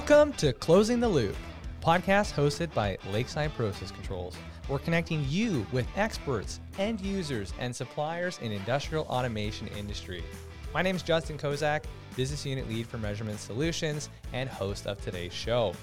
Welcome to Closing the Loop, podcast hosted by Lakeside Process Controls. We're connecting you with experts, end users, and suppliers in industrial automation industry. My name is Justin Kozak, business unit lead for Measurement Solutions and host of today's show.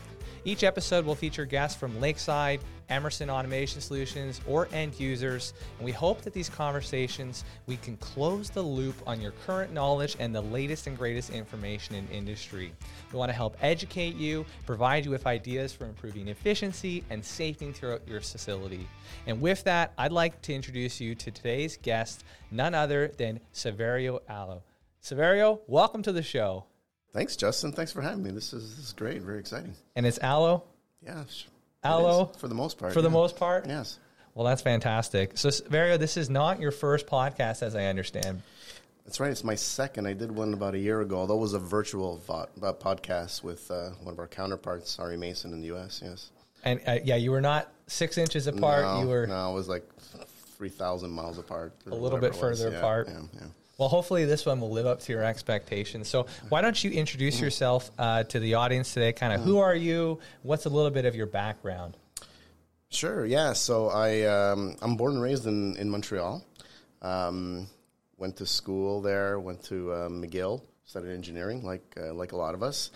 Each episode will feature guests from Lakeside, Emerson Automation Solutions, or end users, and we hope that these conversations we can close the loop on your current knowledge and the latest and greatest information in industry. We want to help educate you, provide you with ideas for improving efficiency and safety throughout your facility. And with that, I'd like to introduce you to today's guest, none other than Saverio Aloe. Saverio, welcome to the show. Thanks, Justin. Thanks for having me. This is, this is great. Very exciting. And it's Allo? Yeah. Allo? For the most part. For the most part? Yes. Well, that's fantastic. So, Saverio, this is not your first podcast, as I understand. That's right. It's my second. I did one about a year ago. That was a virtual vo- uh, podcast with uh, one of our counterparts, Ari Mason, in the U.S. Yes. And uh, yeah, you were not six inches apart. No, you were no, it was like three thousand miles apart. A little bit further yeah, apart. Yeah, yeah. Well, hopefully this one will live up to your expectations. So, why don't you introduce yourself uh, to the audience today? Kind of who are you? What's a little bit of your background? Sure. Yeah. So I um, I'm born and raised in in Montreal. Um, went to school there. Went to uh, McGill. Studied engineering, like uh, like a lot of us.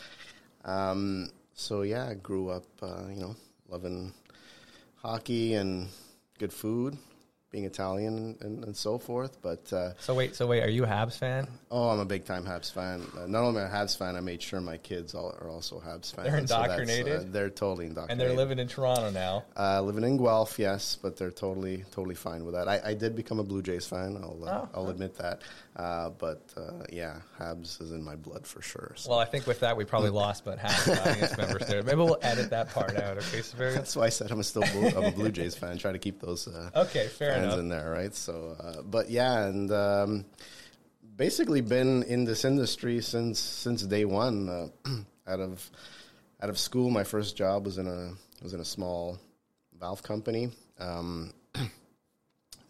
Um, so yeah, I grew up, uh, you know, loving hockey and good food, being Italian and, and so forth. But uh, So wait, so wait, are you a Habs fan? oh, I'm a big time Habs fan. Uh, not only am I a Habs fan, I made sure my kids all, are also Habs fans. They're So indoctrinated? uh, they're totally indoctrinated, And they're living in Toronto now. Uh, living in Guelph, yes, but they're totally totally fine with that. I, I did become a Blue Jays fan. I'll uh, Oh. I'll admit that. Uh, but uh, yeah, Habs is in my blood for sure. So. Well, I think with that we probably lost about half the audience members there. Maybe we'll edit that part out. Okay, Saverio? that's why I said I'm still blue, I'm a Blue Jays fan. Try to keep those uh, Okay, fair fans enough. in there, right? So, uh, but yeah, and um, basically been in this industry since since day one. Uh, out of out of school, my first job was in a was in a small valve company. Um, and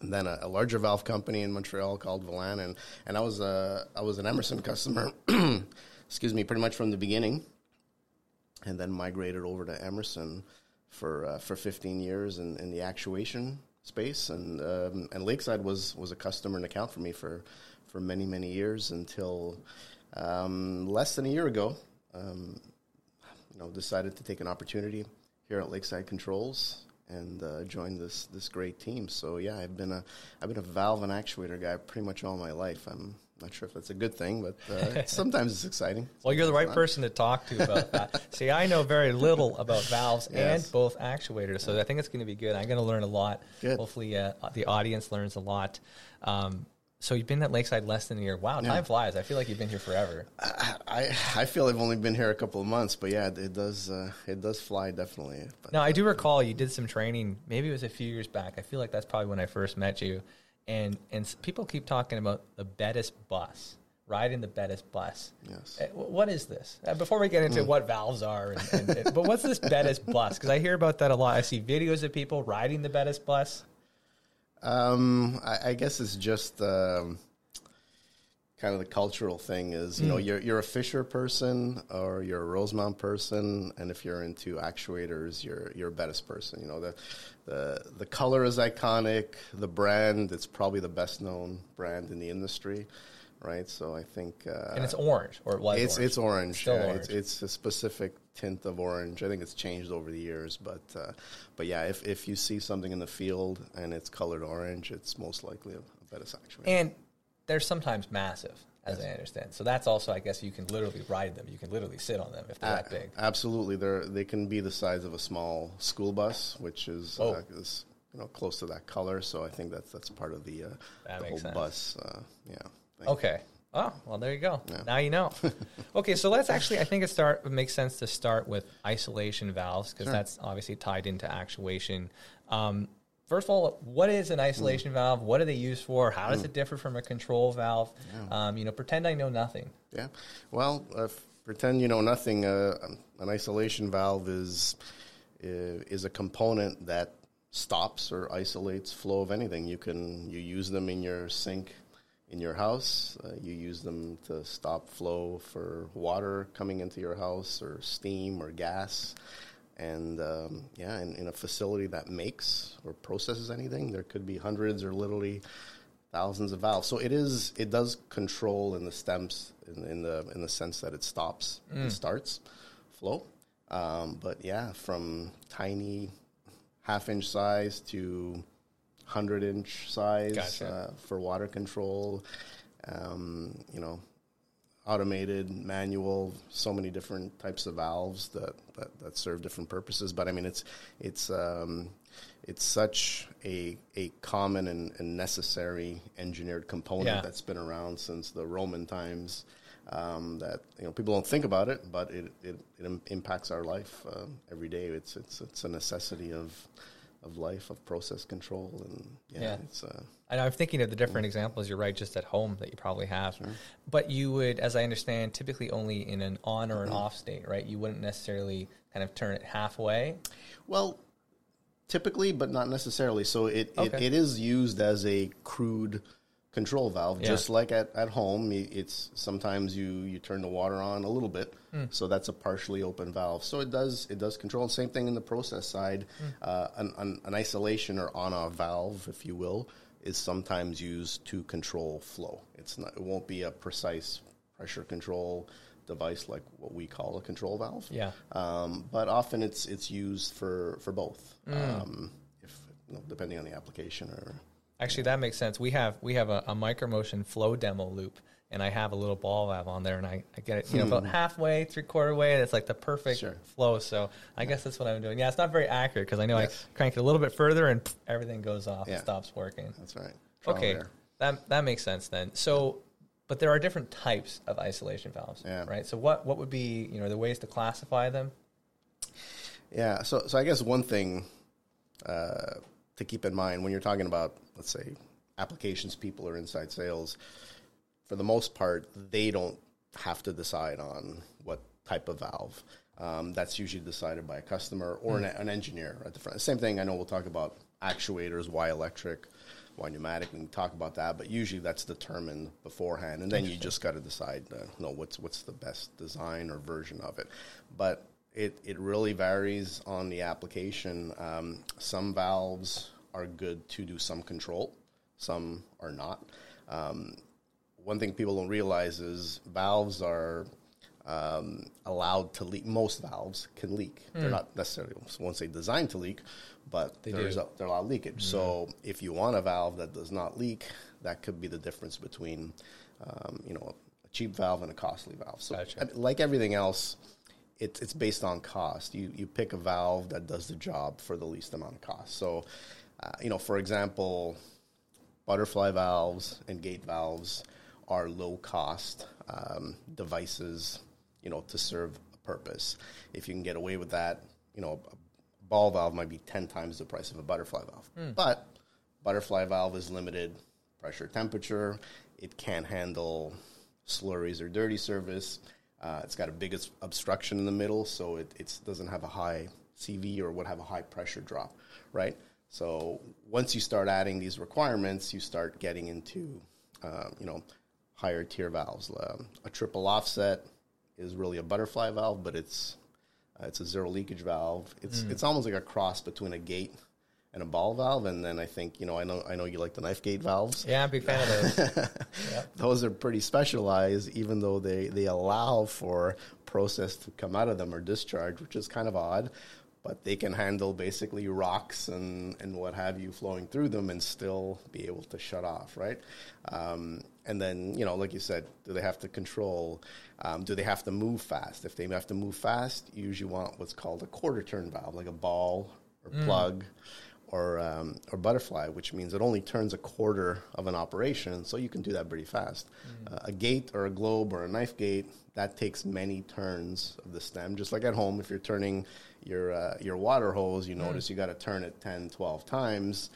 then a, a larger valve company in Montreal called Velan, and, and I was a I was an Emerson customer. excuse me, pretty much from the beginning, and then migrated over to Emerson for uh, for 15 years in, in the actuation space, and um, and Lakeside was was a customer and account for me for for many many years until um, less than a year ago. Um, you know, decided to take an opportunity here at Lakeside Controls and uh, join this this great team. So yeah, I've been a I've been a valve and actuator guy pretty much all my life. I'm not sure if that's a good thing, but uh, sometimes it's exciting. Well, you're the right person to talk to about that. See, I know very little about valves Yes. and both actuators, so I think it's going to be good. I'm going to learn a lot. Good. Hopefully, uh, the audience learns a lot. Um, so you've been at Lakeside less than a year. Wow, time flies. I feel like you've been here forever. I I feel I've only been here a couple of months, but yeah, it, it does uh, it does fly definitely. But, Now, I do recall you did some training. Maybe it was a few years back. I feel like that's probably when I first met you. And and people keep talking about the Bettis bus, riding the Bettis bus. Yes. Uh, What is this? Uh, Before we get into what valves are, and, and, and- but what's this Bettis bus? Because I hear about that a lot. I see videos of people riding the Bettis bus. Um, I, I guess it's just um, kind of the cultural thing is you know you're you're a Fisher person or you're a Rosemount person, and if you're into actuators, you're you're a Bettis person. You know the the the color is iconic. The brand it's probably the best known brand in the industry, right? So I think uh, And it's orange, or it it's orange. it's orange. Still yeah, orange. It's, it's a specific tint of orange. I think it's changed over the years, but uh, but yeah, if if you see something in the field and it's colored orange, it's most likely a, a Bettis actuator. And they're sometimes massive, as I understand. So that's also, I guess, you can literally ride them. You can literally sit on them if they're that big. Absolutely, they they can be the size of a small school bus, which is, Oh. uh, is you know close to that color. So I think that's that's part of the uh, That the whole sense. bus. Uh, yeah. thing. Okay. Oh, well, there you go. Now you know. okay, so let's actually, I think it start it makes sense to start with isolation valves because that's obviously tied into actuation. Um, first of all, what is an isolation Mm. valve? What are they used for? How does it differ from a control valve? Um, you know, pretend I know nothing. Yeah. Well, uh, pretend you know nothing. Uh, an isolation valve is uh, is a component that stops or isolates flow of anything. You can you use them in your sink, in your house. Uh, you use them to stop flow for water coming into your house or steam or gas. And um, yeah, in, in a facility that makes or processes anything, there could be hundreds or literally thousands of valves. So it is it does control in the stems in, in the in the sense that it stops and starts flow. Um, but yeah, from tiny half inch size to hundred inch size Gotcha. uh, for water control. Um, you know, automated, manual, so many different types of valves that, that, that serve different purposes. But I mean, it's it's um, it's such a a common and, and necessary engineered component Yeah. that's been around since the Roman times. Um, that you know people don't think about it, but it it, it impacts our life uh, every day. It's it's it's a necessity of of life of process control and yeah, Yeah. it's uh, And I'm thinking of the different examples. You're right, just at home that you probably have. But you would, as I understand, typically only in an on or an off state, right? You wouldn't necessarily kind of turn it halfway. Well, typically, but not necessarily. So it, Okay. it, it is used as a crude control valve, Yeah. just like at, at home. It's sometimes you, you turn the water on a little bit, Hmm. so that's a partially open valve. So it does it does control. Same thing in the process side. Hmm. Uh, an, an, an isolation or on off valve, if you will, is sometimes used to control flow. It's not. It won't be a precise pressure control device like what we call a control valve. Yeah. Um, but often it's it's used for for both, Mm. um, if you know, depending on the application or. Actually, that makes sense. We have we have a, a Micro Motion flow demo loop, and I have a little ball valve on there, and I, I get it, you know, about halfway, three quarter way, and it's like the perfect Sure. flow. So I guess that's what I'm doing. Yeah, it's not very accurate because I know Yes. I crank it a little bit further, and pff, everything goes off Yeah. and stops working. That's right. Trial Okay, that that makes sense then. So, but there are different types of isolation valves, Yeah. right? So what what would be you know the ways to classify them? Yeah. So so I guess one thing uh, to keep in mind when you're talking about let's say applications people or inside sales, for the most part they don't have to decide on what type of valve. Um, that's usually decided by a customer or an, an engineer at the front. Same thing. I know we'll talk about actuators, why electric, why pneumatic. We can talk about that, but usually that's determined beforehand, and then you just got to decide, uh, you know, what's what's the best design or version of it. But it it really varies on the application. Um, some valves are good to do some control, some are not. Um, one thing people don't realize is valves are um, allowed to leak. Most valves can leak. They're not necessarily, I won't say designed to leak, but there's do. a, there's a lot of leakage. So if you want a valve that does not leak, that could be the difference between, um, you know, a cheap valve and a costly valve. So Gotcha. Like everything else, it's it's based on cost. You you pick a valve that does the job for the least amount of cost. So, uh, you know, for example, butterfly valves and gate valves are low cost um, devices, you know, to serve a purpose. If you can get away with that, you know, a ball valve might be 10 times the price of a butterfly valve. But butterfly valve is limited pressure temperature. It can't handle slurries or dirty service. Uh, it's got a big obstruction in the middle, so it it's, doesn't have a high CV or would have a high pressure drop, right? So once you start adding these requirements, you start getting into, uh, you know, higher tier valves. Um, a triple offset is really a butterfly valve, but it's uh, it's a zero leakage valve. It's it's almost like a cross between a gate and a ball valve. And then I think you know I know I know you like the knife gate valves. Yeah, I'm a big fan of those. Those are pretty specialized, even though they they allow for process to come out of them or discharge, which is kind of odd. But they can handle basically rocks and, and what have you flowing through them and still be able to shut off, right? Um, and then, you know, like you said, do they have to control? Um, do they have to move fast? If they have to move fast, you usually want what's called a quarter turn valve, like a ball or plug or um, or butterfly, which means it only turns a quarter of an operation, so you can do that pretty fast. Uh, a gate or a globe or a knife gate that takes many turns of the stem, just like at home. If you're turning your uh, your water hose, you notice you got to turn it 10, 12 times.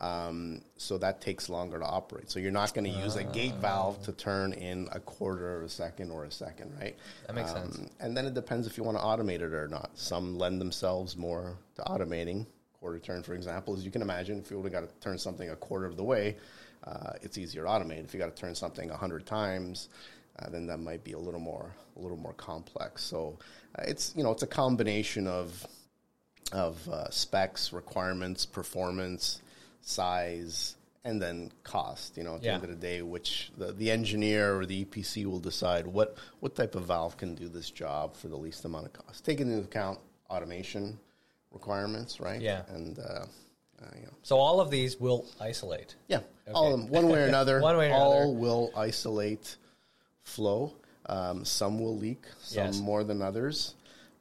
Um, so that takes longer to operate. So you're not going to use a gate valve to turn in a quarter of a second or a second, right? That makes sense. And then it depends if you want to automate it or not. Some lend themselves more to automating quarter turn, for example, as you can imagine, if you would have got to turn something a quarter of the way, uh, it's easier to automate. If you got to turn something a hundred times, uh, then that might be a little more a little more complex. So uh, it's you know it's a combination of of uh, specs, requirements, performance, size, and then cost. You know, at Yeah. the end of the day, which the, the engineer or the EPC will decide what what type of valve can do this job for the least amount of cost, taking into account automation requirements, right? Yeah. and uh, uh, you know, So all of these will isolate. yeah, all of them, one way or another. One way or all another. will isolate flow. Um, some will leak, some Yes. more than others.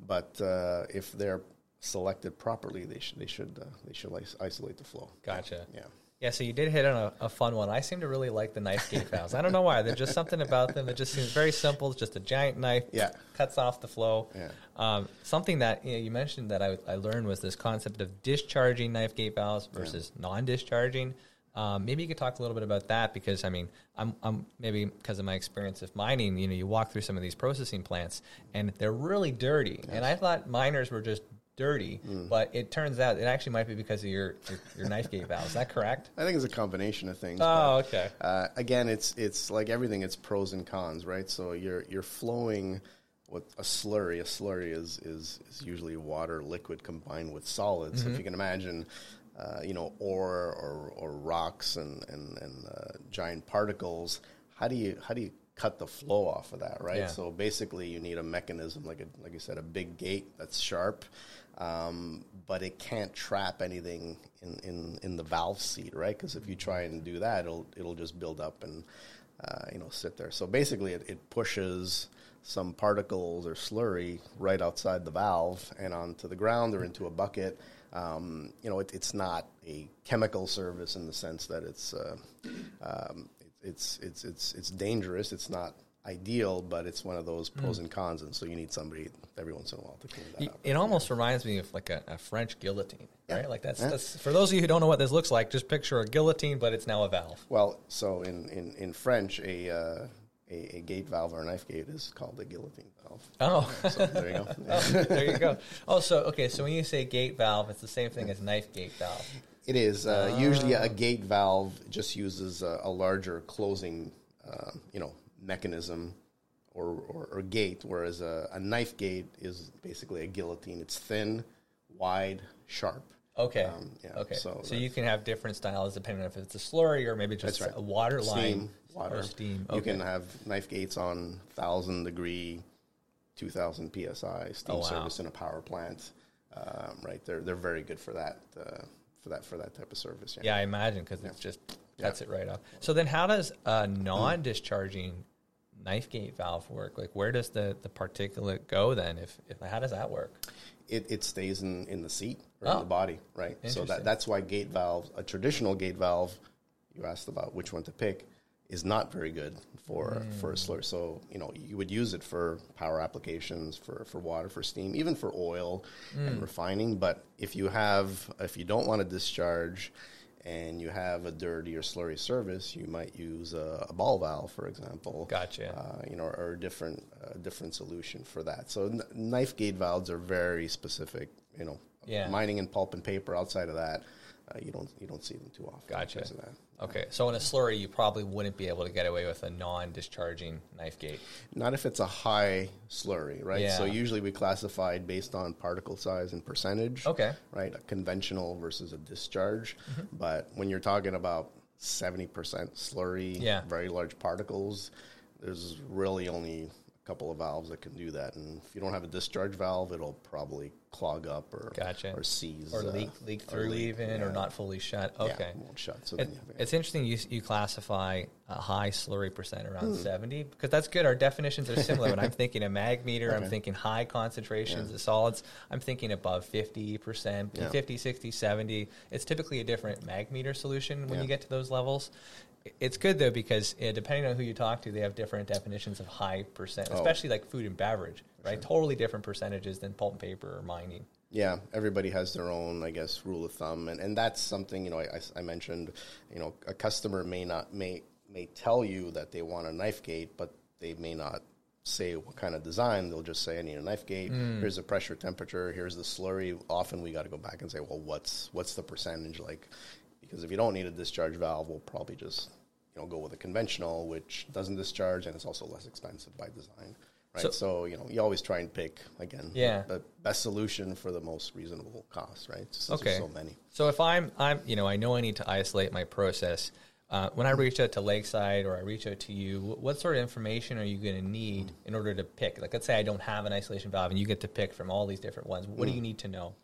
But uh, if they're selected properly, they should they should uh, they should is- isolate the flow. Gotcha. Yeah. Yeah, so you did hit on a, a fun one. I seem to really like the knife gate valves. I don't know why. There's just something about them that just seems very simple. It's just a giant knife. Yeah. Cuts off the flow. Yeah. Um, something that you, know, you mentioned that I, I learned was this concept of discharging knife gate valves versus non-discharging. Um, maybe you could talk a little bit about that because I mean, I'm, I'm maybe because of my experience of mining. You know, you walk through some of these processing plants and they're really dirty, and I thought miners were just dirty, Mm. but it turns out it actually might be because of your your, your knife gate valve. Is that correct? I think it's a combination of things. Oh, but, okay. Uh, again, it's it's like everything. It's pros and cons, right? So you're you're flowing with a slurry. A slurry is is, is usually water, liquid combined with solids. Mm-hmm. If you can imagine, uh, you know, ore or, or rocks and and, and uh, giant particles. How do you how do you cut the flow off of that, right? Yeah. So basically, you need a mechanism like a like you said, a big gate that's sharp. Um, but it can't trap anything in, in, in the valve seat, right? Because if you try and do that, it'll it'll just build up and uh, you know sit there. So basically, it, it pushes some particles or slurry right outside the valve and onto the ground or into a bucket. Um, you know, it, it's not a chemical service in the sense that it's uh, um, it, it's it's it's it's dangerous. It's not ideal, but it's one of those pros and cons, and so you need somebody every once in a while to clean that Y- up. It almost reminds me of like a, a French guillotine, right? Like that's, Yeah. that's for those of you who don't know what this looks like. Just picture a guillotine, but it's now a valve. Well, so in, in, in French, a, uh, a a gate valve or a knife gate is called a guillotine valve. Oh, So there you go. there you go. Oh, so okay, so when you say gate valve, it's the same thing as knife gate valve. It is uh, usually a gate valve just uses a, a larger closing, uh, you know, mechanism or, or, or gate, whereas a, a knife gate is basically a guillotine. It's thin, wide, sharp. Okay. Um, yeah, okay. so So, you can have different styles depending on if it's a slurry or maybe just right. a water line Steam, water. or steam. You can have knife gates on thousand degree, two thousand psi steam Oh, wow. service in a power plant. Um, right, they're they're very good for that uh, for that for that type of service. yeah, I imagine because it's just Yeah. cuts it right off. So then, how does a non-discharging knife gate valve work? Like, where does the, the particulate go then? If, if how does that work? it, it stays in, in the seat or Oh. in the body, right? So that that's why gate valve, a traditional gate valve, you asked about which one to pick, is not very good for for a slur. So you know you would use it for power applications, for for water, for steam, even for oil and refining. But if you have if you don't want to discharge and you have a dirty or slurry service, you might use a, a ball valve, for example. Gotcha. Uh, you know, or a different uh, different solution for that. So kn- knife gate valves are very specific. You know, Yeah. mining and pulp and paper. Outside of that, uh, you don't you don't see them too often. Gotcha. Because of that. Okay, so in a slurry, you probably wouldn't be able to get away with a non-discharging knife gate. Not if it's a high slurry, right? Yeah. So usually we classify based on particle size and percentage. Okay. Right, a conventional versus a discharge. Mm-hmm. But when you're talking about seventy percent slurry, Yeah. very large particles, there's really only a couple of valves that can do that. And if you don't have a discharge valve, it'll probably clog up or Gotcha. or seize Or uh, leak leak through leak, even or not fully shut. Okay. it won't shut. So It, it's interesting you, you classify a high slurry percent around Hmm. 70 because that's good. Our definitions are similar. when I'm thinking a mag meter, I'm thinking high concentrations of solids. I'm thinking above 50%, Yeah. 50, 60, 70. It's typically a different mag meter solution when Yeah. you get to those levels. It's good though because uh, depending on who you talk to, they have different definitions of high percent, Oh. especially like food and beverage, right? Totally different percentages than pulp and paper or mining. Yeah, everybody has their own, I guess, rule of thumb, and, and that's something you know. I, I mentioned, you know, a customer may not may may tell you that they want a knife gate, but they may not say what kind of design. They'll just say, "I need a knife gate. Here's the pressure, temperature. Here's the slurry." Often we got to go back and say, "Well, what's what's the percentage like?" Because if you don't need a discharge valve, we'll probably just you know go with a conventional, which doesn't discharge and it's also less expensive by design. Right. So, So- you know, you always try and pick again Yeah. the best solution for the most reasonable cost, right? Okay. So many. So if I'm, I'm, you know, I know I need to isolate my process. Uh, when I reach out to Lakeside or I reach out to you, what sort of information are you going to need in order to pick? Like, let's say I don't have an isolation valve, and you get to pick from all these different ones. What do you need to know?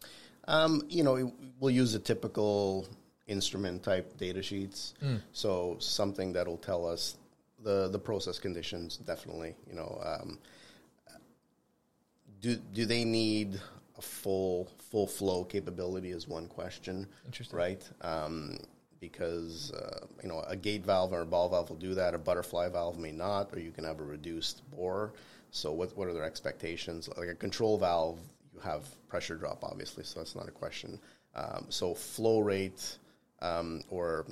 Um, you know, we'll use a typical instrument type data sheets. So something that'll tell us the the process conditions. Definitely, you know, um, do do they need a full full flow capability? Is one question. Interesting. right? Um, because uh, you know a gate valve or a ball valve will do that. A butterfly valve may not, or you can have a reduced bore. So what what are their expectations? Like a control valve, you have pressure drop, obviously, so that's not a question. Um, so flow rate um, or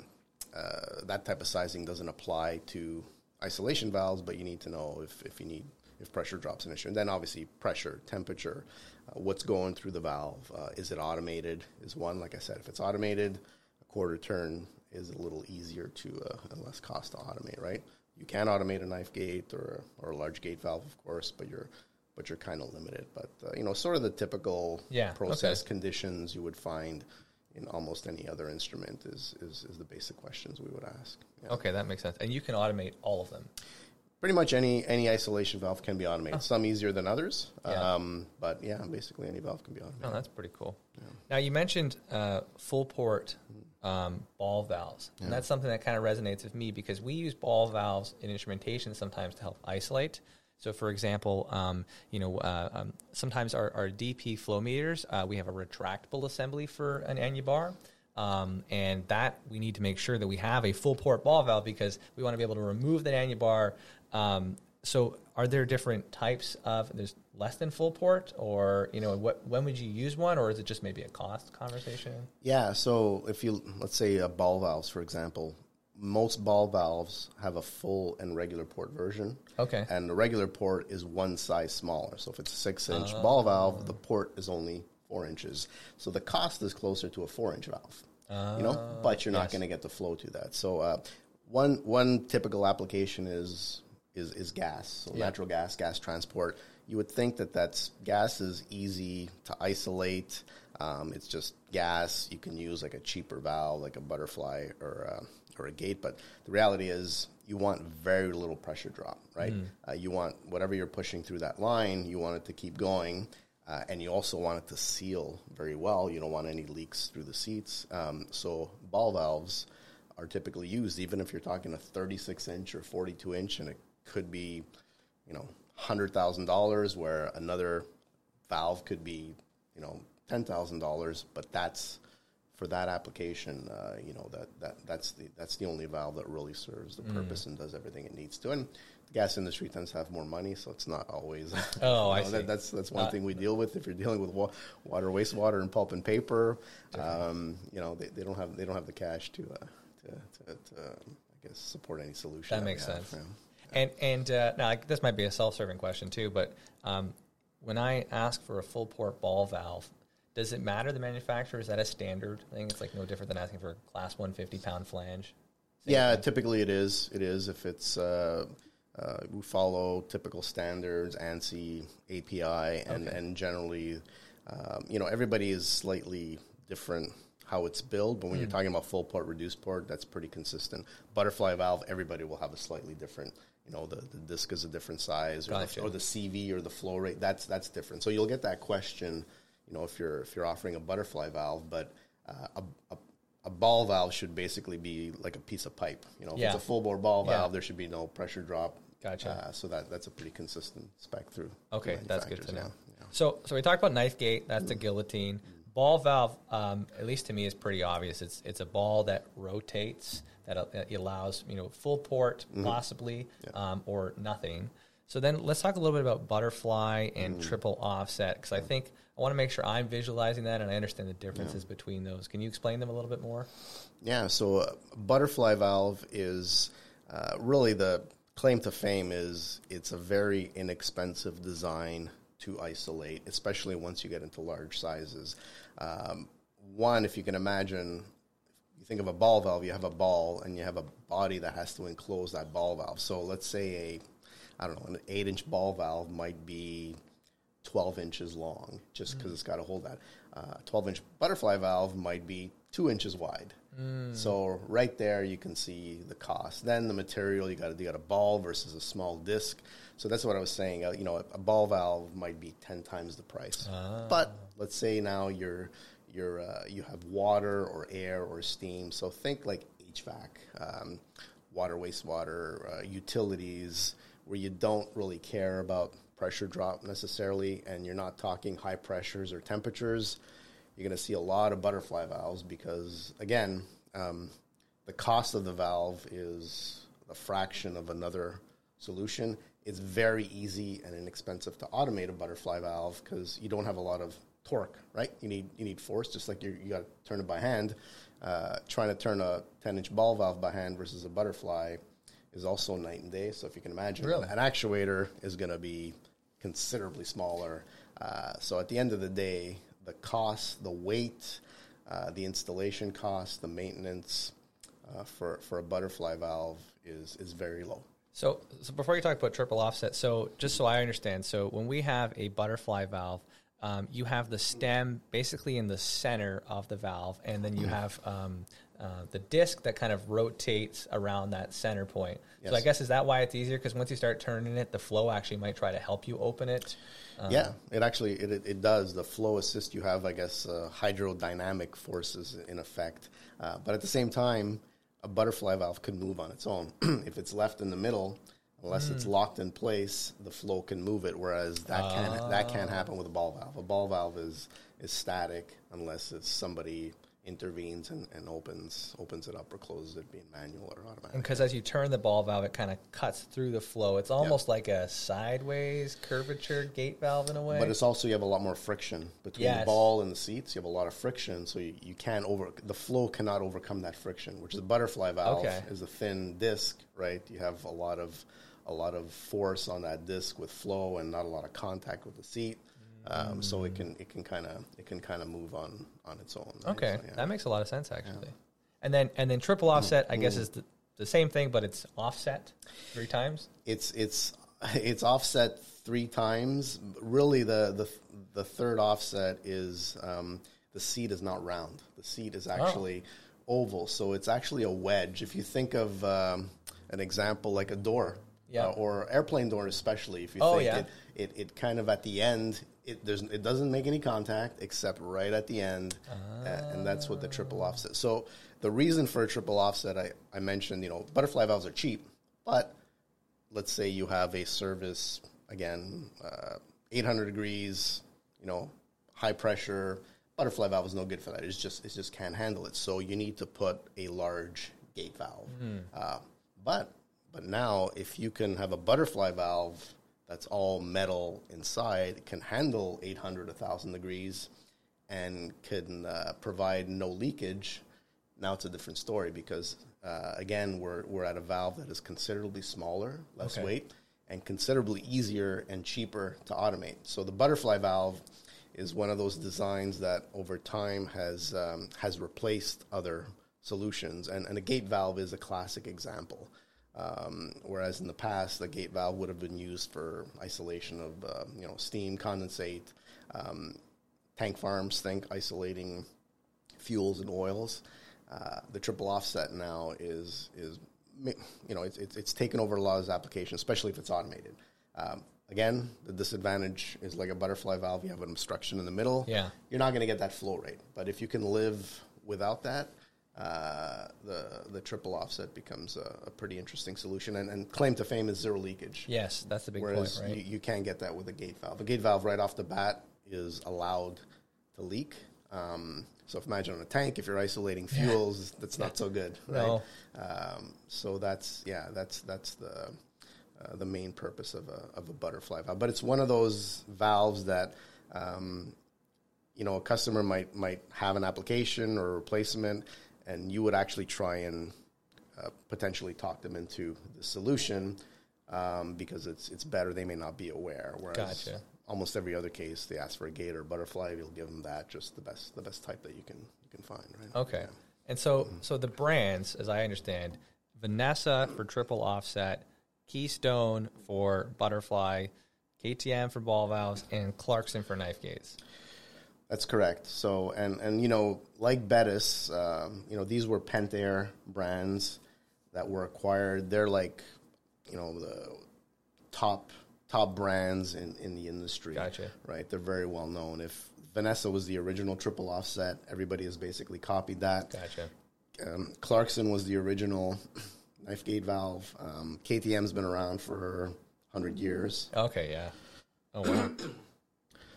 uh, that type of sizing doesn't apply to isolation valves, but you need to know if, if you need if pressure drops an issue. And then obviously pressure, temperature, uh, what's going through the valve. Uh, is it automated? Is one like I said, if it's automated, a quarter turn is a little easier to uh, and less cost to automate, right? You can automate a knife gate or or a large gate valve, of course, but you're but you're kind of limited. But uh, you know, sort of the typical Yeah, process okay. conditions you would find in almost any other instrument is, is, is the basic questions we would ask. Yeah. Okay, that makes sense. And you can automate all of them. Pretty much any any isolation valve can be automated. Some easier than others, Oh. Yeah. um, but yeah, basically any valve can be automated. Oh, that's pretty cool. Now you mentioned uh, full port um, ball valves, and that's something that kind of resonates with me because we use ball valves in instrumentation sometimes to help isolate. So, for example, um, you know, uh, um, sometimes our, our DP flow meters, uh, we have a retractable assembly for an annubar. Um, and that we need to make sure that we have a full port ball valve because we want to be able to remove the annubar. Um, so, are there different types of? There's less than full port, or you know, what when would you use one, or is it just maybe a cost conversation? Yeah, so if you let's say uh, ball valves, for example, most ball valves have a full and regular port version. Okay. And the regular port is one size smaller. So if it's a six inch Oh. ball valve, the port is only four inches. So the cost is closer to a four inch valve. you know, but you're not yes. going to get the flow to that. So uh, one one typical application is is is gas. So Yeah. natural gas, gas transport. You would think that that's gas is easy to isolate. Um, it's just gas. You can use like a cheaper valve, like a butterfly or uh, or a gate. But the reality is, you want very little pressure drop, right? Uh, you want whatever you're pushing through that line, you want it to keep going. Uh, and you also want it to seal very well. You don't want any leaks through the seats. Um, so ball valves are typically used, even if you're talking a 36 inch or 42 inch, and it could be, you know, hundred thousand dollars, where another valve could be, you know, ten thousand dollars. But that's for that application, uh, you know, that, that that's the that's the only valve that really serves the purpose and does everything it needs to. And the gas industry tends to have more money, so it's not always. Oh, I know, see. That, that's that's one thing we deal with if you're dealing with wa- water, wastewater, and pulp and paper. Um, you know, they, they don't have they don't have the cash to uh, to, to, to I guess support any solution. That we makes have, sense. yeah. And and uh, now like, this might be a self-serving question too, but um, when I ask for a full port ball valve, does it matter the manufacturer? Is that a standard thing? It's like no different than asking for a class 150 pound flange. Same Yeah, thing. typically it is. It is if it's uh, uh, we follow typical standards, ANSI, API, and and generally, um, you know, everybody is slightly different how it's built. But when Hmm. you're talking about full port, reduced port, that's pretty consistent. Butterfly valve, everybody will have a slightly different. You know, the, the disc is a different size, or, Gotcha. the, or the CV or the flow rate. That's that's different. So you'll get that question. You know, if you're if you're offering a butterfly valve, but uh, a, a a ball valve should basically be like a piece of pipe. You know, if Yeah. it's a full bore ball Yeah. valve, there should be no pressure drop. Gotcha. Uh, so that that's a pretty consistent spec through. Okay, that's good to know. yeah. So, so we talked about knife gate. That's the guillotine. Ball valve, um, at least to me, is pretty obvious. It's it's a ball that rotates that, uh, allows you know full port possibly um, or nothing. So then let's talk a little bit about butterfly and triple offset because I think I want to make sure I'm visualizing that and I understand the differences between those. Can you explain them a little bit more? Yeah, so a butterfly valve is uh, really the claim to fame is it's a very inexpensive design to isolate, especially once you get into large sizes. Um, one, if you can imagine, you think of a ball valve, you have a ball and you have a body that has to enclose that ball valve. So let's say a, I don't know, an eight inch ball valve might be 12 inches long just because mm. it's got to hold that. Uh, 12 inch butterfly valve might be two inches wide. Mm. So right there, you can see the cost. Then the material you got you got a ball versus a small disc. So that's what I was saying. Uh, you know, a, a, ball valve might be ten times the price. Ah. But let's say now you're you're uh, you have water or air or steam. So think like HVAC, um, water, wastewater, uh, utilities, where you don't really care about pressure drop necessarily, and you're not talking high pressures or temperatures you're going to see a lot of butterfly valves because, again, um, the cost of the valve is a fraction of another solution. It's very easy and inexpensive to automate a butterfly valve because you don't have a lot of torque, right? You need you need force, just like you got to turn it by hand. Uh, trying to turn a 10 inch ball valve by hand versus a butterfly is also night and day. So if you can imagine, really? an actuator is going to be considerably smaller. Uh, so at the end of the day, the cost, the weight, uh, the installation cost, the maintenance uh, for for a butterfly valve is is very low. So, so before you talk about triple offset, so just so I understand, so when we have a butterfly valve, um, you have the stem basically in the center of the valve, and then you have um, uh, the disc that kind of rotates around that center point. Yes. So I guess is that why it's easier? Because once you start turning it, the flow actually might try to help you open it. Uh, yeah, it actually it, it, does. The flow assist you have, I guess, uh, hydrodynamic forces in effect. Uh, but at the same time, a butterfly valve can move on its own. if it's left in the middle, unless mm. it's locked in place, the flow can move it. Whereas that can't that can't happen with a ball valve. A ball valve is is static unless it's somebody intervenes and, and opens opens it up or closes it being manual or automatic. Because as you turn the ball valve, it kind of cuts through the flow. It's almost yep. like a sideways curvature gate valve in a way. But it's also you have a lot more friction between yes. the ball and the seats. You have a lot of friction, so you, you can't over the flow cannot overcome that friction. Which is a butterfly valve okay. is a thin disc, right? You have a lot of a lot of force on that disc with flow and not a lot of contact with the seat. Um, mm. So it can it can kind of it can kind of move on on its own. Right? Okay, so, yeah. that makes a lot of sense actually. Yeah. And then and then triple offset, I guess, mm. is the, the same thing, but it's offset three times. It's it's it's offset three times. Really, the the the third offset is um, the seat is not round. The seat is actually oh. oval, so it's actually a wedge. If you think of um, an example like a door, yeah. Uh, or airplane door, especially if you oh, think yeah. it, it, it kind of at the end it there's it doesn't make any contact except right at the end, and that's what the triple offset. So the reason for a triple offset, I, I mentioned, you know, butterfly valves are cheap, but let's say you have a service again, uh, 800 degrees, you know, high pressure. Butterfly valve is no good for that. It's just it just can't handle it. So you need to put a large gate valve. Mm. Uh, but but now if you can have a butterfly valve that's all metal inside can handle 800 1000 degrees and can uh, provide no leakage. Now it's a different story because uh, again we're, we're at a valve that is considerably smaller less okay. weight and considerably easier and cheaper to automate. So the butterfly valve is one of those designs that over time has um, has replaced other solutions. And, and a gate valve is a classic example um, whereas in the past, the gate valve would have been used for isolation of uh, you know steam, condensate, um, tank farms. Think isolating fuels and oils. Uh, the triple offset now is is you know it's, it's, it's taken over a lot of applications, especially if it's automated. Um, again, the disadvantage is like a butterfly valve. You have an obstruction in the middle. Yeah, you're not going to get that flow rate. But if you can live without that, uh, the the triple offset becomes a, a, pretty interesting solution. And, and, claim to fame is zero leakage. Yes, that's the big Whereas point, right? You, you can't get that with a gate valve. A gate valve right off the bat is allowed to leak. Um, so if imagine on a tank, if you're isolating fuels, yeah. that's not so good, right? No. Um, so that's yeah, that's that's the uh, the main purpose of a of a butterfly valve. But it's one of those valves that um, you know a customer might might have an application or a replacement and you would actually try and uh, potentially talk them into the solution. um, because it's it's better. They may not be aware. Whereas Gotcha. almost every other case, they ask for a gate or butterfly. You'll give them that, just the best the best type that you can you can find. Right. Okay. Yeah. And so, so the brands, as I understand, Vanessa for triple offset, Keystone for butterfly, KTM for ball valves, and Clarkson for knife gates. That's correct. So, and and you know, like Bettis, um, you know, these were Pentair brands that were acquired. They're like, you know, the top top brands in, in the industry. Gotcha. Right. They're very well known. If Vanessa was the original triple offset, everybody has basically copied that. Gotcha. Um, Clarkson was the original knife gate valve. Um, KTM's been around for hundred years. Okay, yeah. Oh wow.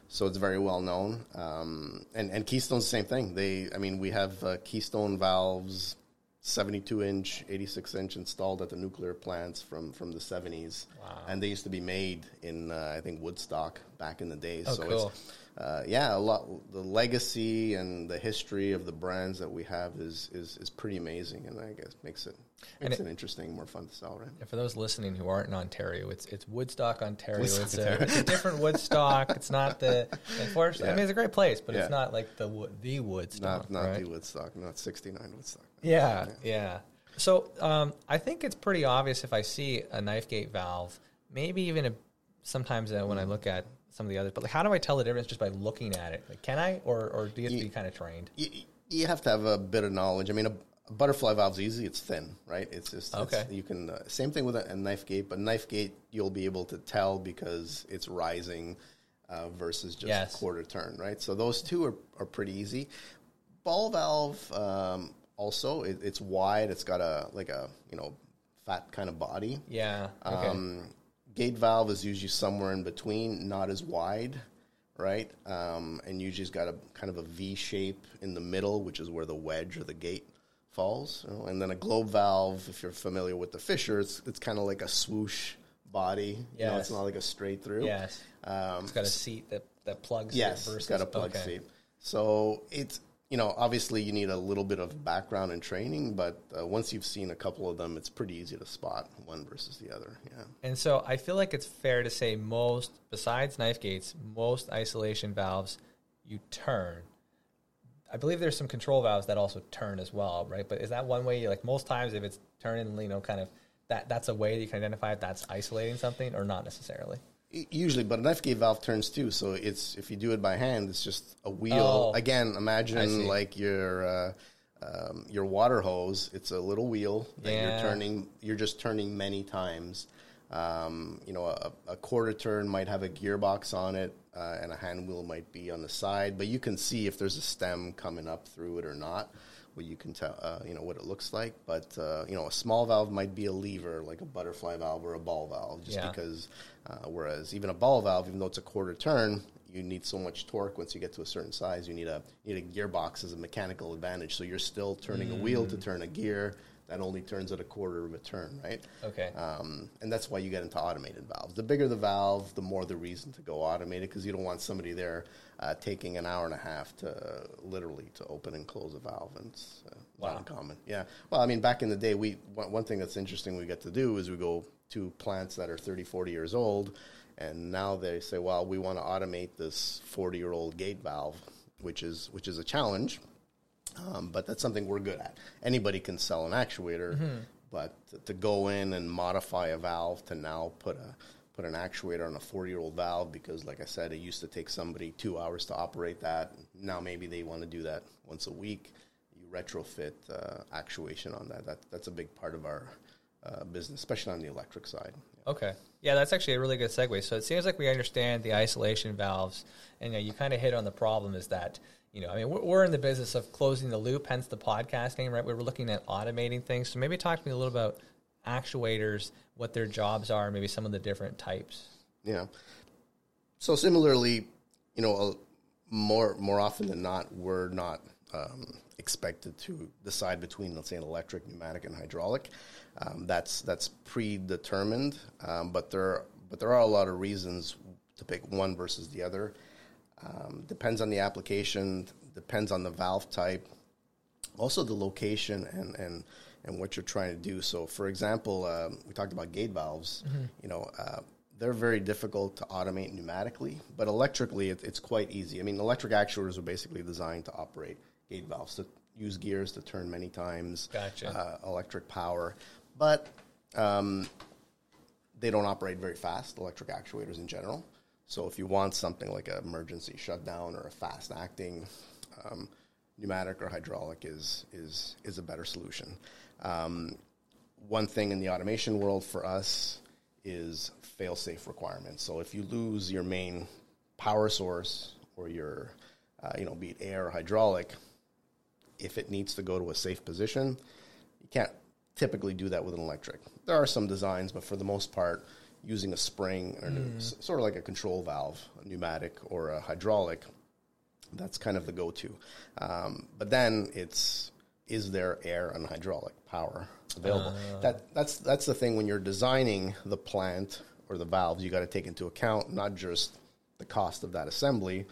so it's very well known. Um, and and Keystone's the same thing. They, I mean, we have uh, Keystone valves, seventy-two inch, eighty-six inch installed at the nuclear plants from from the seventies, Wow. and they used to be made in uh, I think Woodstock back in the day. Oh, so cool. it's uh, yeah, a lot. The legacy and the history of the brands that we have is is, is pretty amazing, and I guess makes it makes it- it, interesting, more fun to sell, right? And for those listening who aren't in Ontario, it's it's Woodstock, Ontario. Woodstock, it's, a, it's a different Woodstock. It's not the unfortunately. I mean, it's a great place, but it's not like the the Woodstock. Not not right? the Woodstock, not sixty-nine Woodstock. Yeah, yeah. So um, I think it's pretty obvious if I see a knife gate valve, maybe even a, sometimes uh, when I look at some of the others. But like, how do I tell the difference just by looking at it? Like, can I, or or do you have to be kind of trained? you, you have to have a bit of knowledge. I mean, a, a butterfly valve's easy; it's thin, right? It's just it's- Okay. you can uh, same thing with a, a knife gate, but knife gate you'll be able to tell because it's rising uh, versus just Yes. quarter turn, right? So those two are, are pretty easy. Ball valve um, also it, it's wide. It's got a like a you know fat kind of body. Yeah. Okay. Um, gate valve is usually somewhere in between, not as wide, right? Um, and usually it's got a kind of a V shape in the middle, which is where the wedge or the gate falls. you know. And then a globe valve, if you're familiar with the Fisher, it's, it's kind of like a swoosh body. You know, it's not like a straight through. yes. Um, It's got a seat that that plugs. Yes, It it's versus, got a plug okay. seat. So it's you know obviously you need a little bit of background and training, but uh, once you've seen a couple of them, it's pretty easy to spot one versus the other. Yeah. And so I feel like it's fair to say most, besides knife gates, most isolation valves you turn. I believe there's some control valves that also turn as well, right? But is that one way? Like most times if it's turning, you know, kind of that that's a way that you can identify if that's isolating something or not necessarily. Usually, but an gate valve turns too. So it's if you do it by hand, it's just a wheel. Oh. Again, imagine like your uh, um, your water hose. It's a little wheel that Yeah. you're turning. You're just turning many times. Um, you know, a, a quarter turn might have a gearbox on it, uh, and a hand wheel might be on the side. But you can see if there's a stem coming up through it or not. Well, you can tell, uh, you know, what it looks like. But uh, you know, a small valve might be a lever, like a butterfly valve or a ball valve, just Yeah. because. Uh, whereas even a ball valve, even though it's a quarter turn, you need so much torque. Once you get to a certain size, you need a you need a gearbox as a mechanical advantage. So you're still turning a wheel to turn a gear that only turns at a quarter of a turn, right? Okay. Um, and that's why you get into automated valves. The bigger the valve, the more the reason to go automated because you don't want somebody there uh, taking an hour and a half to literally to open and close a valve. And it's uh, Wow. not uncommon. Yeah. Well, I mean, back in the day, we one, one thing that's interesting we get to do is we go to plants that are 30, 40 years old, and now they say, well, we want to automate this 40 year old gate valve, which is which is a challenge. Um, but that's something we're good at. Anybody can sell an actuator, but to, to go in and modify a valve to now put a put an actuator on a four year old valve because, like I said, it used to take somebody two hours to operate that. Now maybe they want to do that once a week. You retrofit uh, actuation on that. That that's a big part of our uh, business, especially on the electric side. Okay. Yeah, that's actually a really good segue. So it seems like we understand the isolation valves, and you, know, you kind of hit on the problem is that, you know, I mean, we're, in the business of closing the loop, hence the podcasting, right? We're looking at automating things. So maybe talk to me a little about actuators, what their jobs are, maybe some of the different types. Yeah. So similarly, you know, more more often than not, we're not um, expected to decide between, let's say, an electric, pneumatic, and hydraulic. Um, that's that's predetermined, um, but there but there are a lot of reasons to pick one versus the other. Um, depends on the application, depends on the valve type, also the location and and and what you're trying to do. So, for example, um, we talked about gate valves. You know, uh, they're very difficult to automate pneumatically, but electrically, it, it's quite easy. I mean, electric actuators are basically designed to operate gate valves, to use gears to turn many times, Gotcha. uh, electric power, but um, they don't operate very fast, electric actuators in general. So if you want something like an emergency shutdown or a fast acting, um, pneumatic or hydraulic is, is, is a better solution. Um, one thing in the automation world for us is fail safe requirements. So if you lose your main power source or your, uh, you know, be it air or hydraulic, if it needs to go to a safe position, you can't typically do that with an electric. There are some designs, but for the most part, using a spring or s- sort of like a control valve, a pneumatic or a hydraulic, that's kind of the go-to. Um, but then it's is there air and hydraulic power available? that that's that's the thing when you're designing the plant or the valves, you got to take into account not just the cost of that assembly.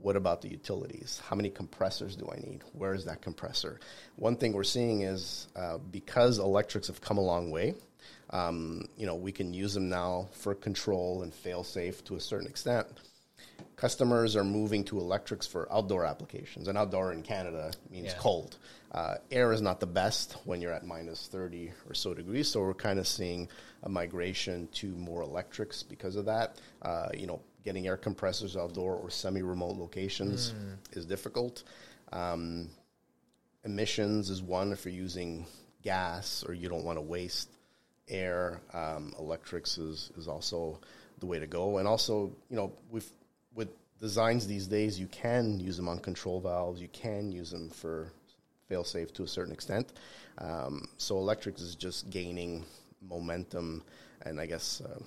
What about the utilities? How many compressors do I need? Where is that compressor? One thing we're seeing is uh, because electrics have come a long way, um, you know, we can use them now for control and fail safe to a certain extent customers are moving to electrics for outdoor applications. And outdoor in Canada means Yeah. cold. Uh, air is not the best when you're at minus 30 or so degrees. So we're kind of seeing a migration to more electrics because of that. Uh, you know, getting air compressors outdoor or semi-remote locations is difficult. Um, emissions is one if you're using gas or you don't want to waste air. Um, electrics is, is also the way to go. And also, you know, with with designs these days, you can use them on control valves. You can use them for fail safe to a certain extent. Um, so electrics is just gaining momentum and I guess uh,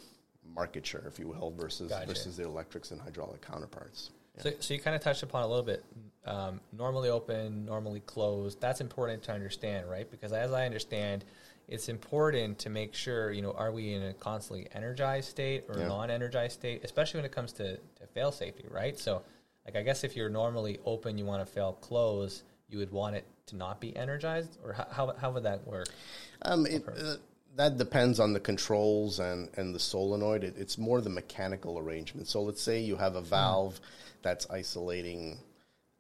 market share, if you will, versus Gotcha. versus the electrics and hydraulic counterparts. So, so you kind of touched upon a little bit. Um, normally open, normally closed. That's important to understand, right? Because as I understand, it's important to make sure you know are we in a constantly energized state or Yeah. non-energized state, especially when it comes to, to fail safety, right? So, like I guess if you're normally open, you want to fail close, you would want it to not be energized, or how how, how would that work? Um, it, uh, that depends on the controls and, and the solenoid. It, it's more the mechanical arrangement. So let's say you have a valve that's isolating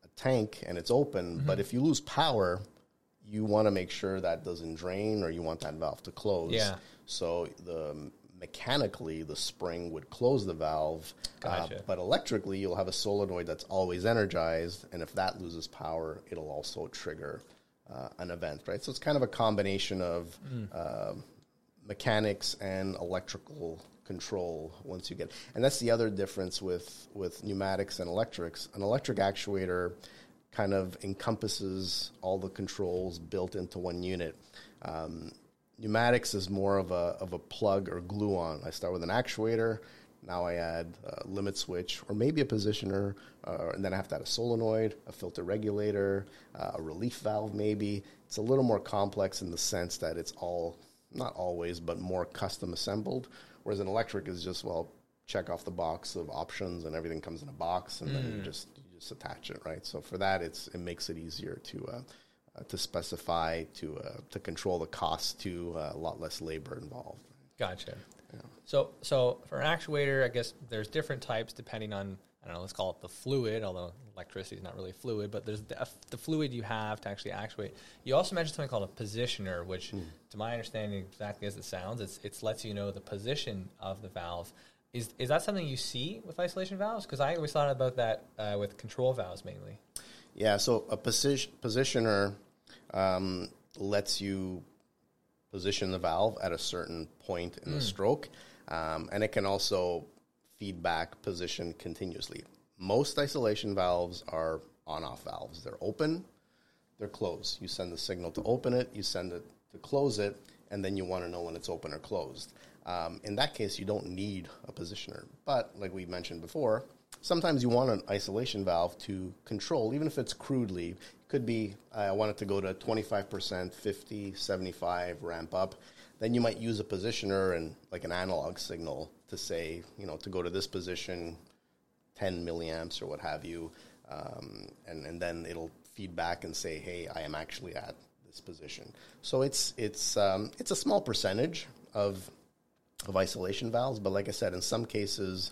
a tank and it's open, but if you lose power, you want to make sure that doesn't drain or you want that valve to close. Yeah. So the mechanically the spring would close the valve, uh, Gotcha. but electrically you'll have a solenoid that's always energized, and if that loses power, it'll also trigger uh, an event, right? So it's kind of a combination of um mechanics and electrical control once you get and that's the other difference with with pneumatics and electrics an electric actuator kind of encompasses all the controls built into one unit. Um, pneumatics is more of a of a plug or glue on. I start with an actuator now i add a limit switch or maybe a positioner uh, and then i have to add a solenoid a filter regulator uh, a relief valve maybe. It's a little more complex in the sense that it's all not always, but more custom assembled. Whereas an electric is just well, check off the box of options, and everything comes in a box, and then you just just attach it, right? So for that, it's it makes it easier to uh, uh, to specify, to uh, to control the cost, to uh, a lot less labor involved. Gotcha. So, so for an actuator, I guess there's different types depending on I don't know. Let's call it the fluid, although electricity is not really fluid. But there's the, the fluid you have to actually actuate. You also mentioned something called a positioner, which, to my understanding, exactly as it sounds, it's it lets you know the position of the valve. Is is that something you see with isolation valves? Because I always thought about that uh, with control valves mainly. Yeah, so a position, positioner um, lets you position the valve at a certain point in the stroke, um, and it can also feedback position continuously. Most isolation valves are on-off valves. They're open, they're closed. You send the signal to open it, you send it to close it, and then you want to know when it's open or closed. Um, in that case, you don't need a positioner. But like we mentioned before, sometimes you want an isolation valve to control, even if it's crudely. It could be I want it to go to 25%, 50, 75, ramp up. Then you might use a positioner and like an analog signal to say, you know, to go to this position, 10 milliamps or what have you, um, and, and then it'll feed back and say, hey, I am actually at this position. So it's it's um, it's a small percentage of of isolation valves, but like I said, in some cases,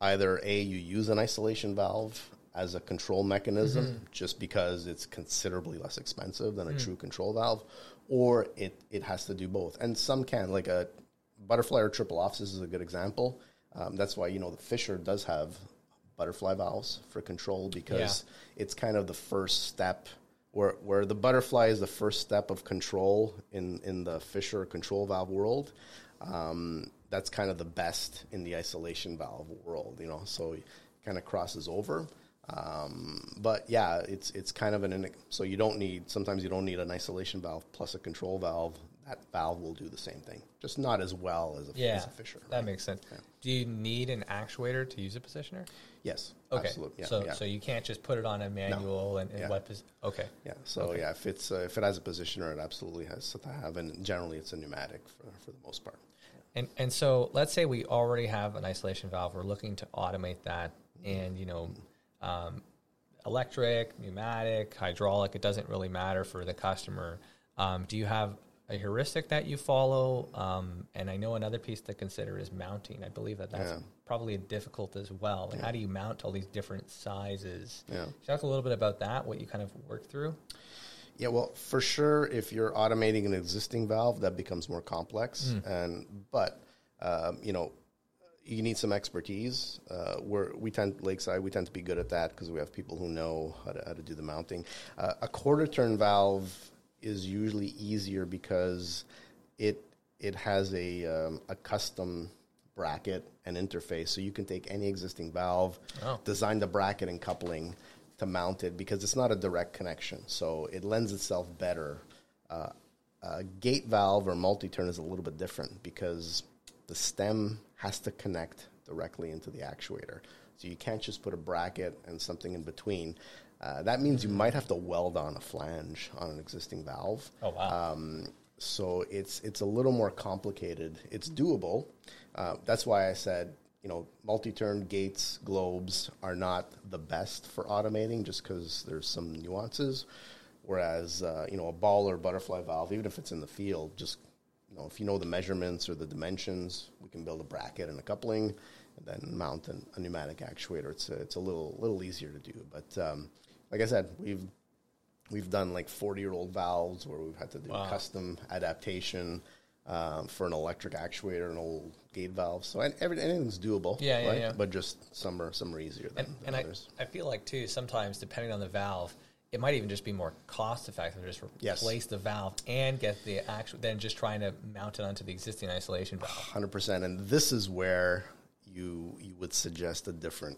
either a you use an isolation valve as a control mechanism mm-hmm. just because it's considerably less expensive than a mm. true control valve, or it it has to do both. And some can, like a butterfly or triple offset is a good example. Um, that's why you know the Fisher does have butterfly valves for control because yeah. it's kind of the first step where where the butterfly is the first step of control in in the Fisher control valve world. Um, that's kind of the best in the isolation valve world, you know. So it kind of crosses over. Um, but yeah, it's it's kind of an so you don't need sometimes you don't need an isolation valve plus a control valve. That valve will do the same thing, just not as well as a, yeah, as a Fisher. Right? That makes sense. Yeah. Do you need an actuator to use a positioner? Yes. Okay. Absolutely. Yeah, so yeah. so you can't just put it on a manual no. and, and what pos- okay. Yeah. So okay. yeah, if it's uh, if it has a positioner, it absolutely has to have, and generally it's a pneumatic for for the most part. And and so let's say we already have an isolation valve. We're looking to automate that, and you know, um, electric, pneumatic, hydraulic. It doesn't really matter for the customer. Um, do you have a heuristic that you follow? Um, and I know another piece to consider is mounting. I believe that that's yeah. probably difficult as well. Like yeah. How do you mount all these different sizes? Yeah. Talk a little bit about that. What you kind of work through. Yeah, well, for sure, if you're automating an existing valve, that becomes more complex. Mm. And but um, you know, you need some expertise. Uh, we're, we tend Lakeside, we tend to be good at that because we have people who know how to, how to do the mounting. Uh, a quarter turn valve is usually easier because it it has a um, a custom bracket and interface, so you can take any existing valve, oh. design the bracket and coupling to mount it because it's not a direct connection, so it lends itself better. Uh, a gate valve or multi-turn is a little bit different because the stem has to connect directly into the actuator. So you can't just put a bracket and something in between. Uh, that means you might have to weld on a flange on an existing valve. Oh wow! Um, so it's it's a little more complicated. It's doable. Uh, that's why I said you know multi-turn gates globes are not the best for automating, just because there's some nuances. Whereas uh, you know a ball or butterfly valve, even if it's in the field, just you know if you know the measurements or the dimensions, we can build a bracket and a coupling, and then mount an, a pneumatic actuator. It's a, it's a little little easier to do, but um, like I said, we've we've done like forty year old valves where we've had to do wow. custom adaptation um, for an electric actuator, an old gate valve. So every, anything's doable. Yeah, yeah, right? yeah. But just some are some are easier than, and, than and others. I, I feel like too sometimes depending on the valve. It might even just be more cost effective to just replace yes. the valve and get the actual than just trying to mount it onto the existing isolation valve. Hundred percent, and this is where you you would suggest a different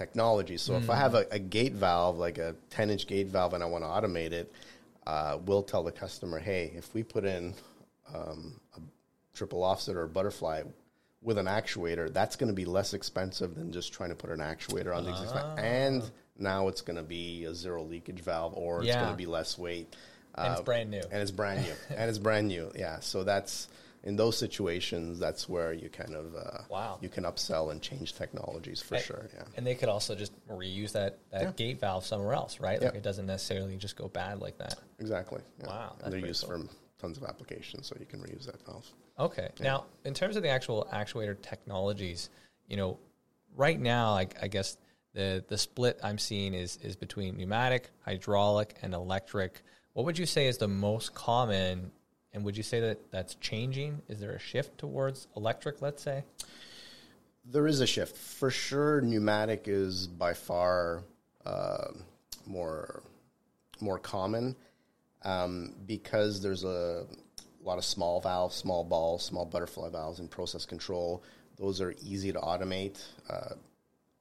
technology. So mm. if I have a, a, gate valve, like a 10 inch gate valve, and I want to automate it, uh, we'll tell the customer, hey, if we put in um, a triple offset or a butterfly with an actuator, that's going to be less expensive than just trying to put an actuator on the existing. Ah. And now it's going to be a zero leakage valve, or yeah. it's going to be less weight. Uh, and it's brand new. And it's brand new. and it's brand new. Yeah. So that's in those situations, that's where you kind of uh, wow you can upsell and change technologies for sure. Yeah, and they could also just reuse that, that yeah. gate valve somewhere else, right? Like it doesn't necessarily just go bad like that. Exactly. Yeah. Wow, and they're used cool. for tons of applications, so you can reuse that valve. Okay. Now, in terms of the actual actuator technologies, you know, right now, I, I guess the the split I'm seeing is is between pneumatic, hydraulic, and electric. What would you say is the most common and would you say that that's changing? Is there a shift towards electric, let's say? There is a shift. For sure, pneumatic is by far uh, more, more common um, because there's a lot of small valves, small balls, small butterfly valves in process control. Those are easy to automate. Uh,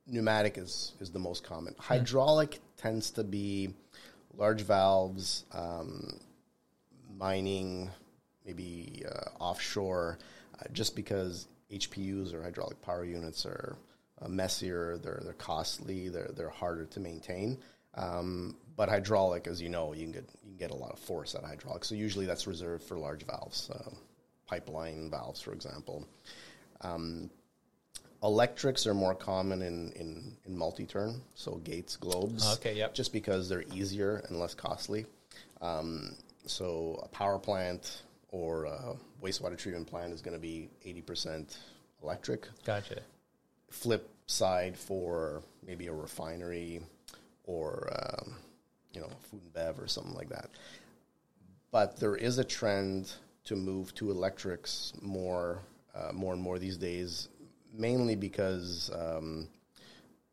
pneumatic is, is the most common. Hmm. Hydraulic tends to be large valves, um, mining, maybe uh, offshore, uh, just because HPUs or hydraulic power units are uh, messier, they're they're costly, they're they're harder to maintain. Um, but hydraulic, as you know, you can get you can get a lot of force out of hydraulic. So usually that's reserved for large valves, uh, pipeline valves, for example. Um, electrics are more common in, in, in multi-turn, so gates, globes. Okay, yep. Just because they're easier and less costly. Um, so a power plant or a wastewater treatment plant is going to be 80% electric. Gotcha. Flip side for maybe a refinery or um, you know food and bev or something like that. But there is a trend to move to electrics more, uh, more and more these days, mainly because um,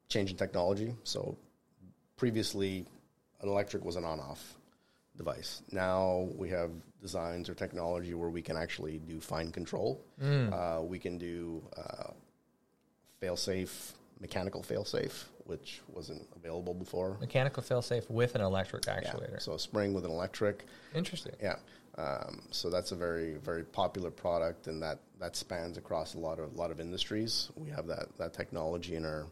change in technology. So previously, an electric was an on-off device. Now we have designs or technology where we can actually do fine control. Uh, we can do uh, fail-safe, mechanical fail-safe, which wasn't available before. Mechanical failsafe with an electric Yeah. actuator. So a spring with an electric. Interesting. Yeah. Um, so that's a very very popular product, and that that spans across a lot of lot of industries. We have that that technology in our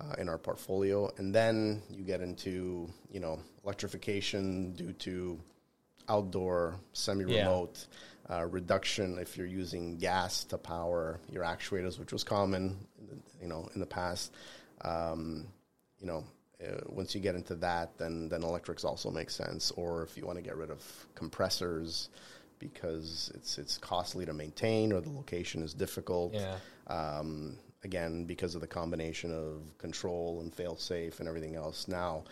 uh, in our portfolio, and then you get into you know electrification due to outdoor semi-remote uh, reduction if you're using gas to power your actuators, which was common, in the, you know, in the past. Um, you know, uh, once you get into that, then then electrics also make sense. Or if you want to get rid of compressors because it's it's costly to maintain or the location is difficult. Yeah. Um, again, because of the combination of control and fail safe and everything else. Now,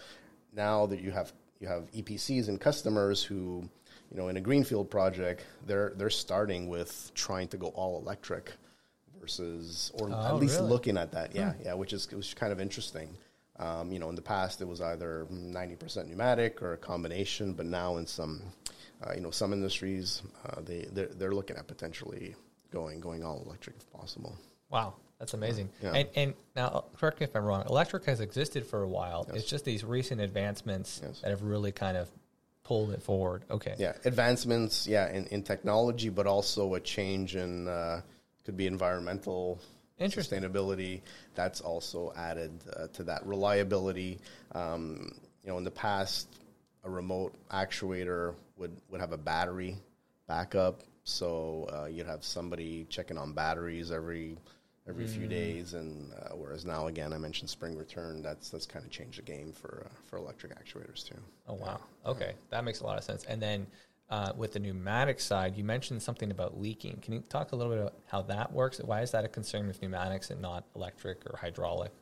now that you have you have EPCs and customers who, you know, in a greenfield project, they're they're starting with trying to go all electric versus or Oh, at least really? looking at that. Yeah, yeah, which is which is kind of interesting. Um, you know, in the past it was either ninety percent pneumatic or a combination, but now in some, uh, you know, some industries uh, they they're, they're looking at potentially going going all electric if possible. Wow, that's amazing. Yeah. And, and now, correct me if I'm wrong. Electric has existed for a while. It's just these recent advancements Yes. that have really kind of pulled it forward. Okay. Yeah, advancements, yeah, in, in technology, but also a change in uh, could be environmental sustainability. That's also added uh, to that reliability. Um, you know, in the past, a remote actuator would would have a battery backup, so uh, you'd have somebody checking on batteries every every few days, and uh, whereas now, again, I mentioned spring return. That's that's kind of changed the game for uh, for electric actuators too. Oh wow. Okay, that makes a lot of sense. And then uh, with the pneumatic side, you mentioned something about leaking. Can you talk a little bit about how that works? Why is that a concern with pneumatics and not electric or hydraulic?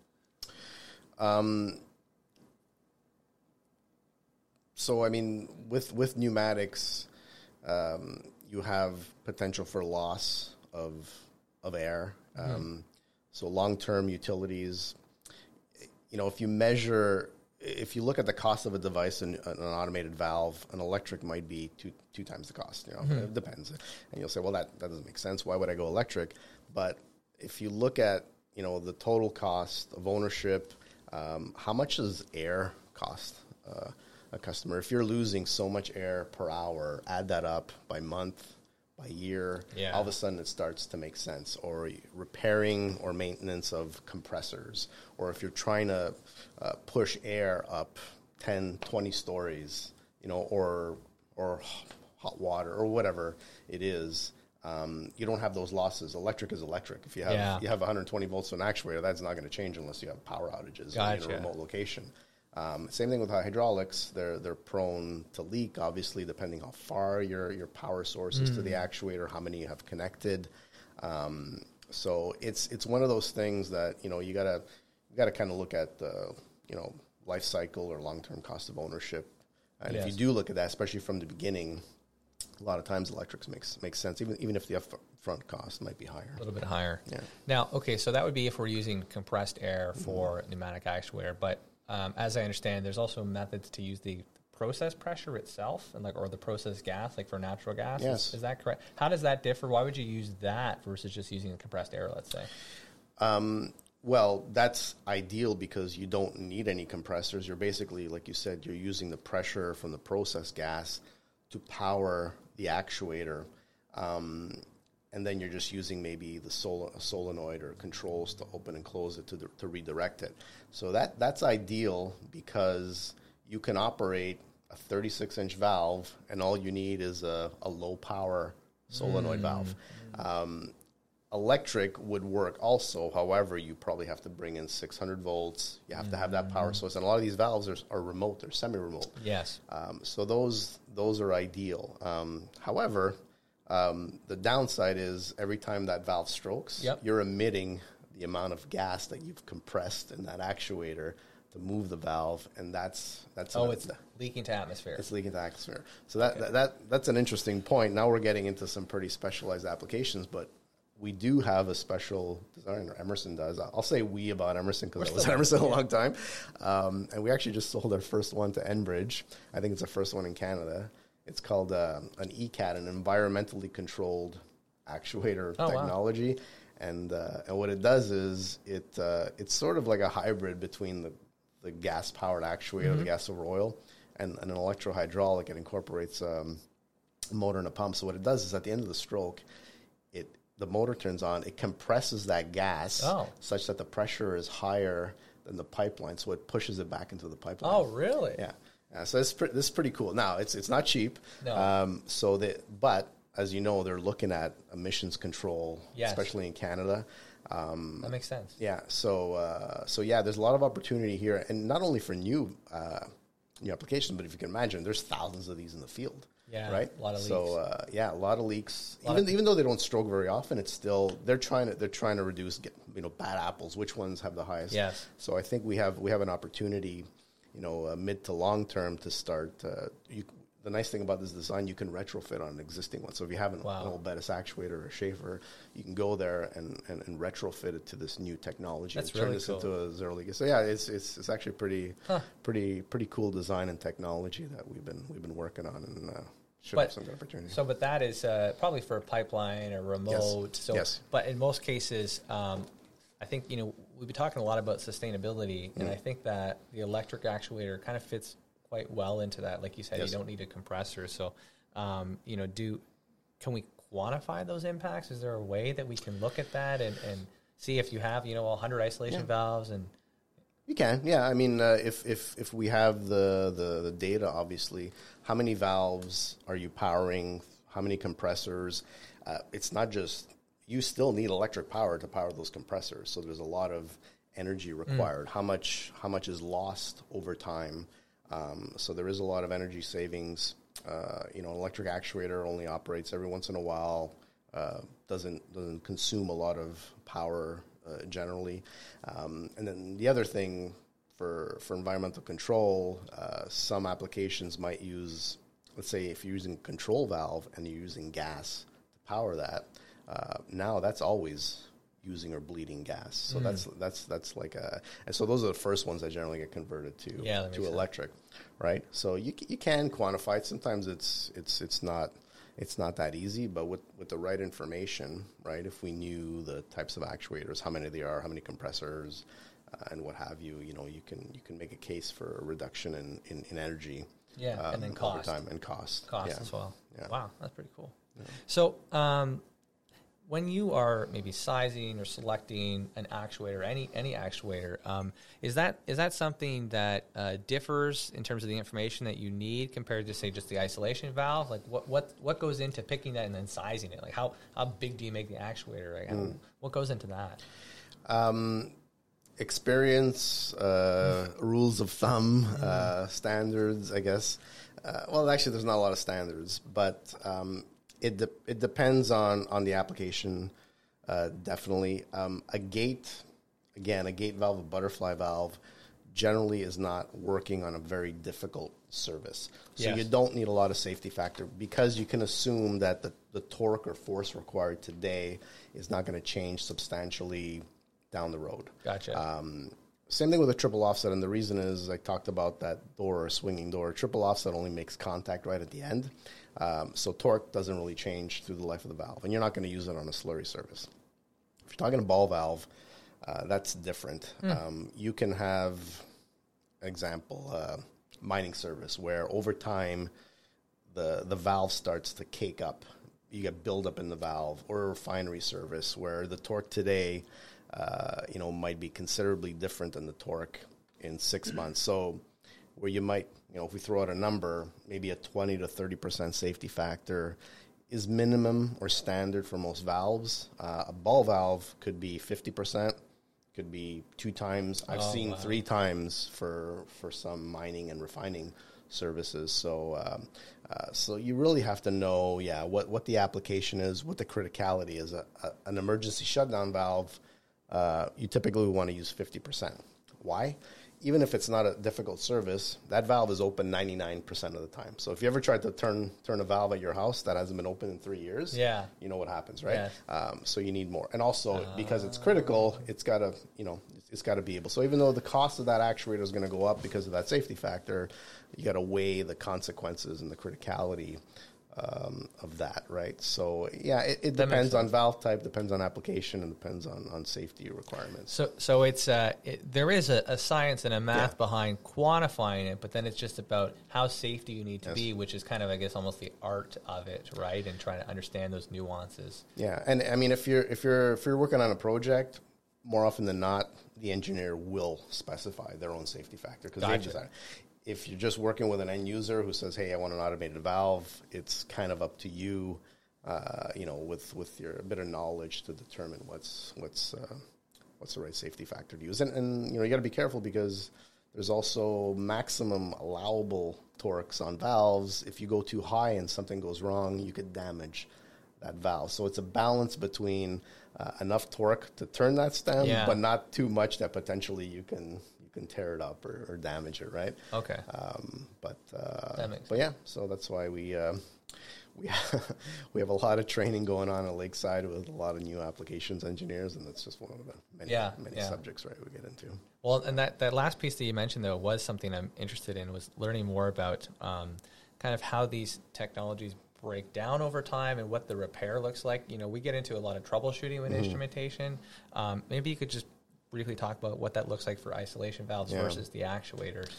Um, So I mean, with with pneumatics, um, you have potential for loss of of air. Um, So long term utilities, you know, if you measure, if you look at the cost of a device and an automated valve, an electric might be two two times the cost. You know, it depends. And you'll say, well, that that doesn't make sense. Why would I go electric? But if you look at you know the total cost of ownership, um, how much does air cost? Uh, a customer. If you're losing so much air per hour, add that up by month, by year, Yeah. all of a sudden it starts to make sense. Or repairing or maintenance of compressors, or if you're trying to uh, push air up 10, 20 stories, you know, or or hot water or whatever it is. Um, you don't have those losses. Electric is electric. If you have Yeah. you have 120 volts to an actuator, that's not going to change unless you have power outages in a remote location. Um, same thing with hydraulics; they're they're prone to leak. Obviously, depending how far your your power source is to the actuator, how many you have connected. Um, so it's it's one of those things that you know you gotta you gotta kind of look at the you know life cycle or long term cost of ownership. And if you do look at that, especially from the beginning, a lot of times electrics makes makes sense, even even if the upfront cost might be higher. A little bit higher. Yeah. Now, okay, so that would be if we're using compressed air for pneumatic actuator. But um, as I understand, there's also methods to use the process pressure itself, and like or the process gas, like for natural gas. Is- Yes. Is, that correct? How does that differ? Why would you use that versus just using the compressed air? Let's say. Well, that's ideal because you don't need any compressors. You're basically, like you said, you're using the pressure from the process gas to power the actuator. Um, and then you're just using maybe the sol- solenoid or controls to open and close it to, the, to redirect it. So that, that's ideal because you can operate a 36 inch valve and all you need is a, a low power solenoid valve. Um, electric would work also. However, you probably have to bring in 600 volts. You have to have that power source, and a lot of these valves are, are remote. They're semi-remote. Yes. Um, so those those are ideal. Um, however, um, the downside is every time that valve strokes, Yep. you're emitting the amount of gas that you've compressed in that actuator to move the valve, and that's that's Oh, it's leaking to atmosphere. it's leaking to atmosphere. So that, that that that's an interesting point. Now we're getting into some pretty specialized applications, but we do have a special designer. Emerson does. I'll say we about Emerson because I was at Emerson a long time, um, and we actually just sold our first one to Enbridge. I think it's the first one in Canada. It's called uh, an ECAT, an environmentally controlled actuator Oh, wow. technology. And, uh, and what it does is it uh, it's sort of like a hybrid between the, the gas powered actuator, Mm-hmm. the gas over oil, and, and an electrohydraulic. It incorporates um, a motor and a pump. So what it does is at the end of the stroke, it the motor turns on. It compresses that gas Oh. such that the pressure is higher than the pipeline, so it pushes it back into the pipeline. oh, really? Yeah. Yeah, so pre- this is pretty cool. Now it's it's not cheap. No. Um, so that but as you know, they're looking at emissions control, Yes. especially in Canada. Um, That makes sense. yeah. So uh, so yeah, there's a lot of opportunity here, and not only for new uh, new applications, but if you can imagine, there's thousands of these in the field. Yeah, Right. a lot of so, leaks. uh, yeah, a lot of leaks. lot even of- even though they don't stroke very often, it's still they're trying to they're trying to reduce get, you know bad apples. Which ones have the highest? Yes. So I think we have we have an opportunity, you know, uh, mid to long term to start. Uh, you, the nice thing about this design, you can retrofit on an existing one. So if you have an, Wow. an old Bettis actuator or a Shafer, you can go there and, and, and retrofit it to this new technology That's and turn this cool. into a zero leak. So yeah, it's it's, it's actually pretty Huh. pretty pretty cool design and technology that we've been we've been working on and uh, should But- have some good opportunity. So, but that is uh, probably for a pipeline or remote. So, Yes. but in most cases, um, I think you know we've been talking a lot about sustainability, and Mm. I think that the electric actuator kind of fits quite well into that. Like you said, Yes. you don't need a compressor. So, um, you know, do can we quantify those impacts? Is there a way that we can look at that and, and see if you have you know 100 isolation Yeah. valves and You can, yeah. I mean, uh, if if if we have the, the the data, obviously, how many valves are you powering? How many compressors? Uh, it's not just you still need electric power to power those compressors. So there's a lot of energy required. How much how much is lost over time? Um, so there is a lot of energy savings. Uh, you know, an electric actuator only operates every once in a while. Uh, doesn't doesn't consume a lot of power uh, generally. Um, and then the other thing for for environmental control, uh, some applications might use, let's say, if you're using a control valve and you're using gas to power that, uh, now that's always using or bleeding gas. So that's that's that's like a, and so those are the first ones that generally get converted to Yeah, to sense. electric, right? So you you can quantify it. Sometimes it's it's it's not it's not that easy, but with with the right information, right? If we knew the types of actuators, how many there are, how many compressors, uh, and what have you, you know, you can you can make a case for a reduction in in, in energy. Yeah, and then over cost. time and cost. cost Yeah. as well. Yeah. Wow, that's pretty cool. So, um, when you are maybe sizing or selecting an actuator, any any actuator, um, is that is that something that uh, differs in terms of the information that you need compared to say just the isolation valve? Like what what what goes into picking that and then sizing it? Like how how big do you make the actuator? Like how, Mm. what goes into that? Um, experience, uh, rules of thumb, uh, standards, I guess. Uh, well, actually, there's not a lot of standards, but um, it de- it depends on on the application. Uh, definitely, um, a gate, again, a gate valve, a butterfly valve, generally is not working on a very difficult service. So Yes. you don't need a lot of safety factor because you can assume that the, the torque or force required today is not going to change substantially down the road. Gotcha. Um, same thing with a triple offset, and the reason is I talked about that door or swinging door. Triple offset only makes contact right at the end, um, so torque doesn't really change through the life of the valve, and you're not going to use it on a slurry service. If you're talking a ball valve, uh, that's different. Um, you can have, example, uh, mining service where over time the the valve starts to cake up. You get buildup in the valve, or a refinery service where the torque today, uh, you know, might be considerably different than the torque in six months. So, where you might, you know, if we throw out a number, maybe a twenty to thirty percent safety factor is minimum or standard for most valves. Uh, a ball valve could be 50%, could be two times. I've Oh, seen wow. three times for, for some mining and refining services. So, um, uh, so you really have to know, yeah, what, what the application is, what the criticality is. A, a, an emergency shutdown valve, uh, you typically want to use 50%. Why? Even if it's not a difficult service, that valve is open 99% of the time. So if you ever tried to turn turn a valve at your house that hasn't been open in three years, Yeah. you know what happens, right? Yes. Um, so you need more, and also because it's critical, it's got to you know it's got to be able. So even though the cost of that actuator is going to go up because of that safety factor, you got to weigh the consequences and the criticality um, of that, right? So yeah, it, it depends on valve type, depends on application, and depends on on safety requirements. So, so it's uh, it, there is a, a science and a math Yeah. behind quantifying it, but then it's just about how safe do you need to Yes. be, which is kind of, I guess, almost the art of it, right? And trying to understand those nuances. Yeah, and I mean, if you're if you're if you're working on a project, more often than not, the engineer will specify their own safety factor because Gotcha. they design. If you're just working with an end user who says, "Hey, I want an automated valve," it's kind of up to you, uh, you know, with with your bit of knowledge to determine what's what's uh, what's the right safety factor to use. And, and you know, you got to be careful because there's also maximum allowable torques on valves. If you go too high and something goes wrong, you could damage that valve. So it's a balance between uh, enough torque to turn that stem, Yeah. but not too much that potentially you can can tear it up or, or damage it, right? Okay. Um, but uh, but yeah, so that's why we uh, we we have a lot of training going on at Lakeside with a lot of new applications engineers, and that's just one of the many Yeah, many yeah. subjects right we get into. Well, and that, that last piece that you mentioned, though, was something I'm interested in, was learning more about um, kind of how these technologies break down over time and what the repair looks like. You know, we get into a lot of troubleshooting with instrumentation. Um, maybe you could just briefly talk about what that looks like for isolation valves Yeah. versus the actuators.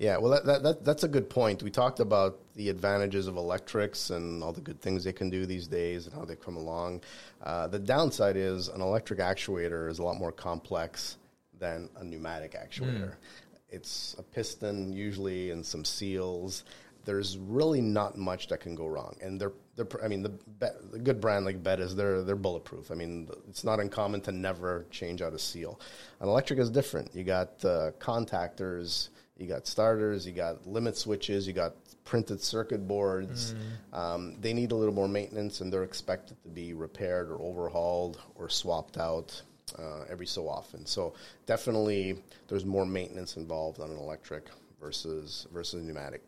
Yeah, well, that, that, that, that's a good point. We talked about the advantages of electrics and all the good things they can do these days and how they come along. Uh, the downside is an electric actuator is a lot more complex than a pneumatic actuator. It's a piston usually and some seals. There's really not much that can go wrong, and they're they're. I mean, the, the good brand like Bettis, they're they're bulletproof. I mean, it's not uncommon to never change out a seal. An electric is different. You got uh, contactors, you got starters, you got limit switches, you got printed circuit boards. Um, they need a little more maintenance, and they're expected to be repaired or overhauled or swapped out uh, every so often. So definitely, there's more maintenance involved on an electric versus versus pneumatic.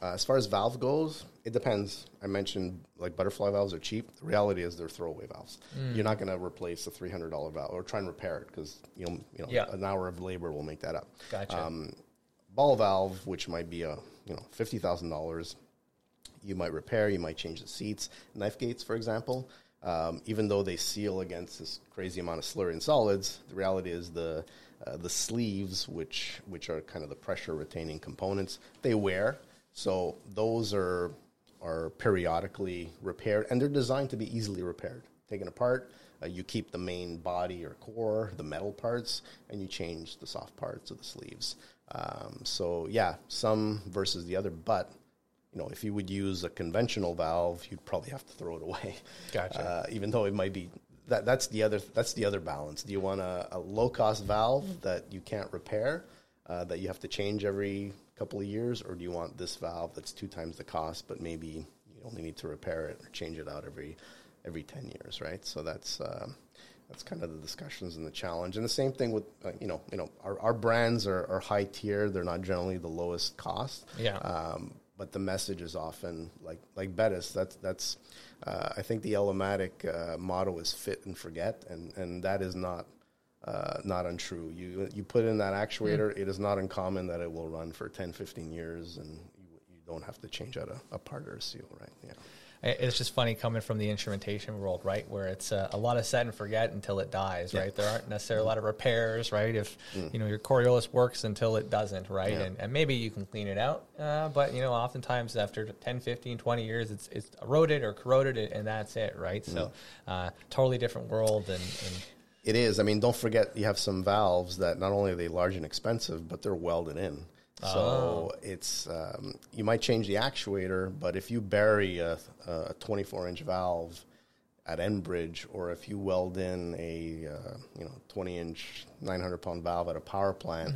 Uh, as far as valve goes, it depends. I mentioned like butterfly valves are cheap. The reality is they're throwaway valves. You're not going to replace a three hundred dollar valve or try and repair it because you know you know Yeah. an hour of labor will make that up. Gotcha. Um, ball valve, which might be a you know fifty thousand dollars, you might repair, you might change the seats, knife gates, for example. Um, even though they seal against this crazy amount of slurry and solids, the reality is the uh, the sleeves, which which are kind of the pressure retaining components, they wear. So those are are periodically repaired, and they're designed to be easily repaired. Taken apart, uh, you keep the main body or core, the metal parts, and you change the soft parts of the sleeves. Um, so yeah, some versus the other, but you know, if you would use a conventional valve, you'd probably have to throw it away. Gotcha. Uh, even though it might be that that's the other that's the other balance. Do you want a, a low cost valve that you can't repair, uh, that you have to change every couple of years, or do you want this valve that's two times the cost, but maybe you only need to repair it or change it out every every ten years, right? So that's um, that's kind of the discussions and the challenge, and the same thing with uh, you know you know our, our brands are, are high tier; they're not generally the lowest cost. Yeah. Um, but the message is often like like Bettis. That's that's uh, I think the El-O-Matic uh, motto is fit and forget, and and that is not. Uh, not untrue. You you put in that actuator, it is not uncommon that it will run for 10, 15 years, and you, you don't have to change out a, a part or a seal, right? Yeah. It's just funny coming from the instrumentation world, right? Where it's uh, a lot of set and forget until it dies, right? There aren't necessarily a lot of repairs, right? If you know your Coriolis works until it doesn't, right? Yeah. And, and maybe you can clean it out, uh, but you know, oftentimes after 10, 15, 20 years, it's it's eroded or corroded, and that's it, right? So, uh, totally different world, and, and It is. I mean, don't forget you have some valves that not only are they large and expensive, but they're welded in. So it's um, you might change the actuator, but if you bury a, a 24 inch valve at Enbridge, or if you weld in a uh, you know 20 inch 900 pound valve at a power plant,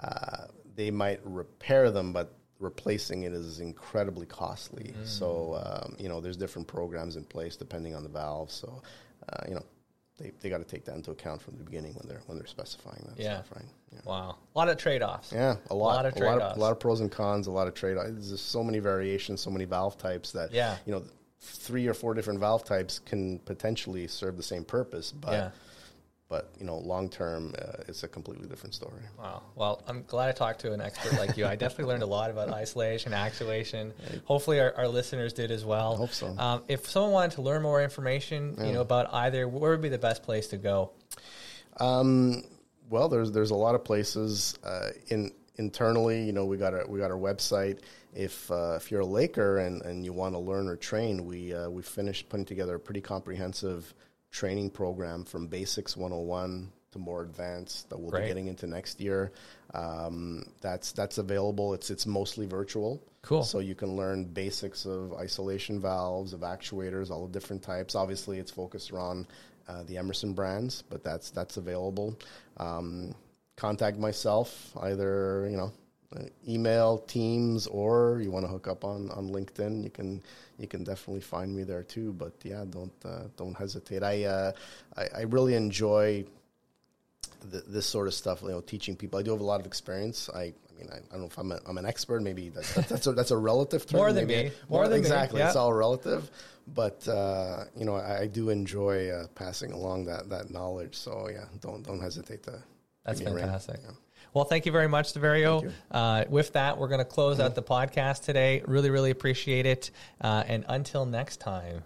uh, they might repair them, but replacing it is incredibly costly. So um, you know there's different programs in place depending on the valve. So uh, you know they, they got to take that into account from the beginning when they're when they're specifying that Yeah. stuff, right? Yeah. Wow. A lot of trade offs. Yeah, a lot, lot of a lot of, a lot of pros and cons, a lot of trade. offs. There's so many variations, so many valve types that Yeah. you know, three or four different valve types can potentially serve the same purpose, but Yeah. But you know, long term, uh, it's a completely different story. Wow. Well, I'm glad I talked to an expert like you. I definitely learned a lot about isolation, actuation. Hopefully, our, our listeners did as well. Hope so. Um, if someone wanted to learn more information, you know, about either, where would be the best place to go? Um, well, there's there's a lot of places uh, in internally. You know, we got our we got our website. If uh, if you're a Laker and, and you want to learn or train, we uh, we finished putting together a pretty comprehensive training program from Basics 101 to more advanced that we'll Great. be getting into next year. Um, that's that's available. It's it's mostly virtual. Cool. So you can learn basics of isolation valves, of actuators, all the different types. Obviously, it's focused around uh, the Emerson brands, but that's that's available. Um, contact myself either you know uh, email Teams or you want to hook up on, on LinkedIn. You can you can definitely find me there too. But yeah, don't uh, don't hesitate. I, uh, I I really enjoy th- this sort of stuff. You know, teaching people. I do have a lot of experience. I. I mean, I, I don't know if I'm, a, I'm an expert. Maybe that, that, that's a, that's a relative term. More than Maybe me. I- More than me, exactly. It's all relative. But uh, you know, I, I do enjoy uh, passing along that, that knowledge. So yeah, don't don't hesitate to. That's me ring. fantastic. Yeah. Well, thank you very much, Saverio. Thank Uh, with that, we're going to close out the podcast today. Really, really appreciate it. Uh, and until next time.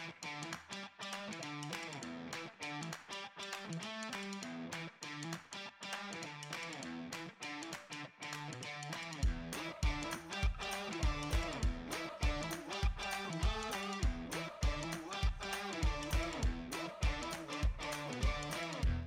Thank you.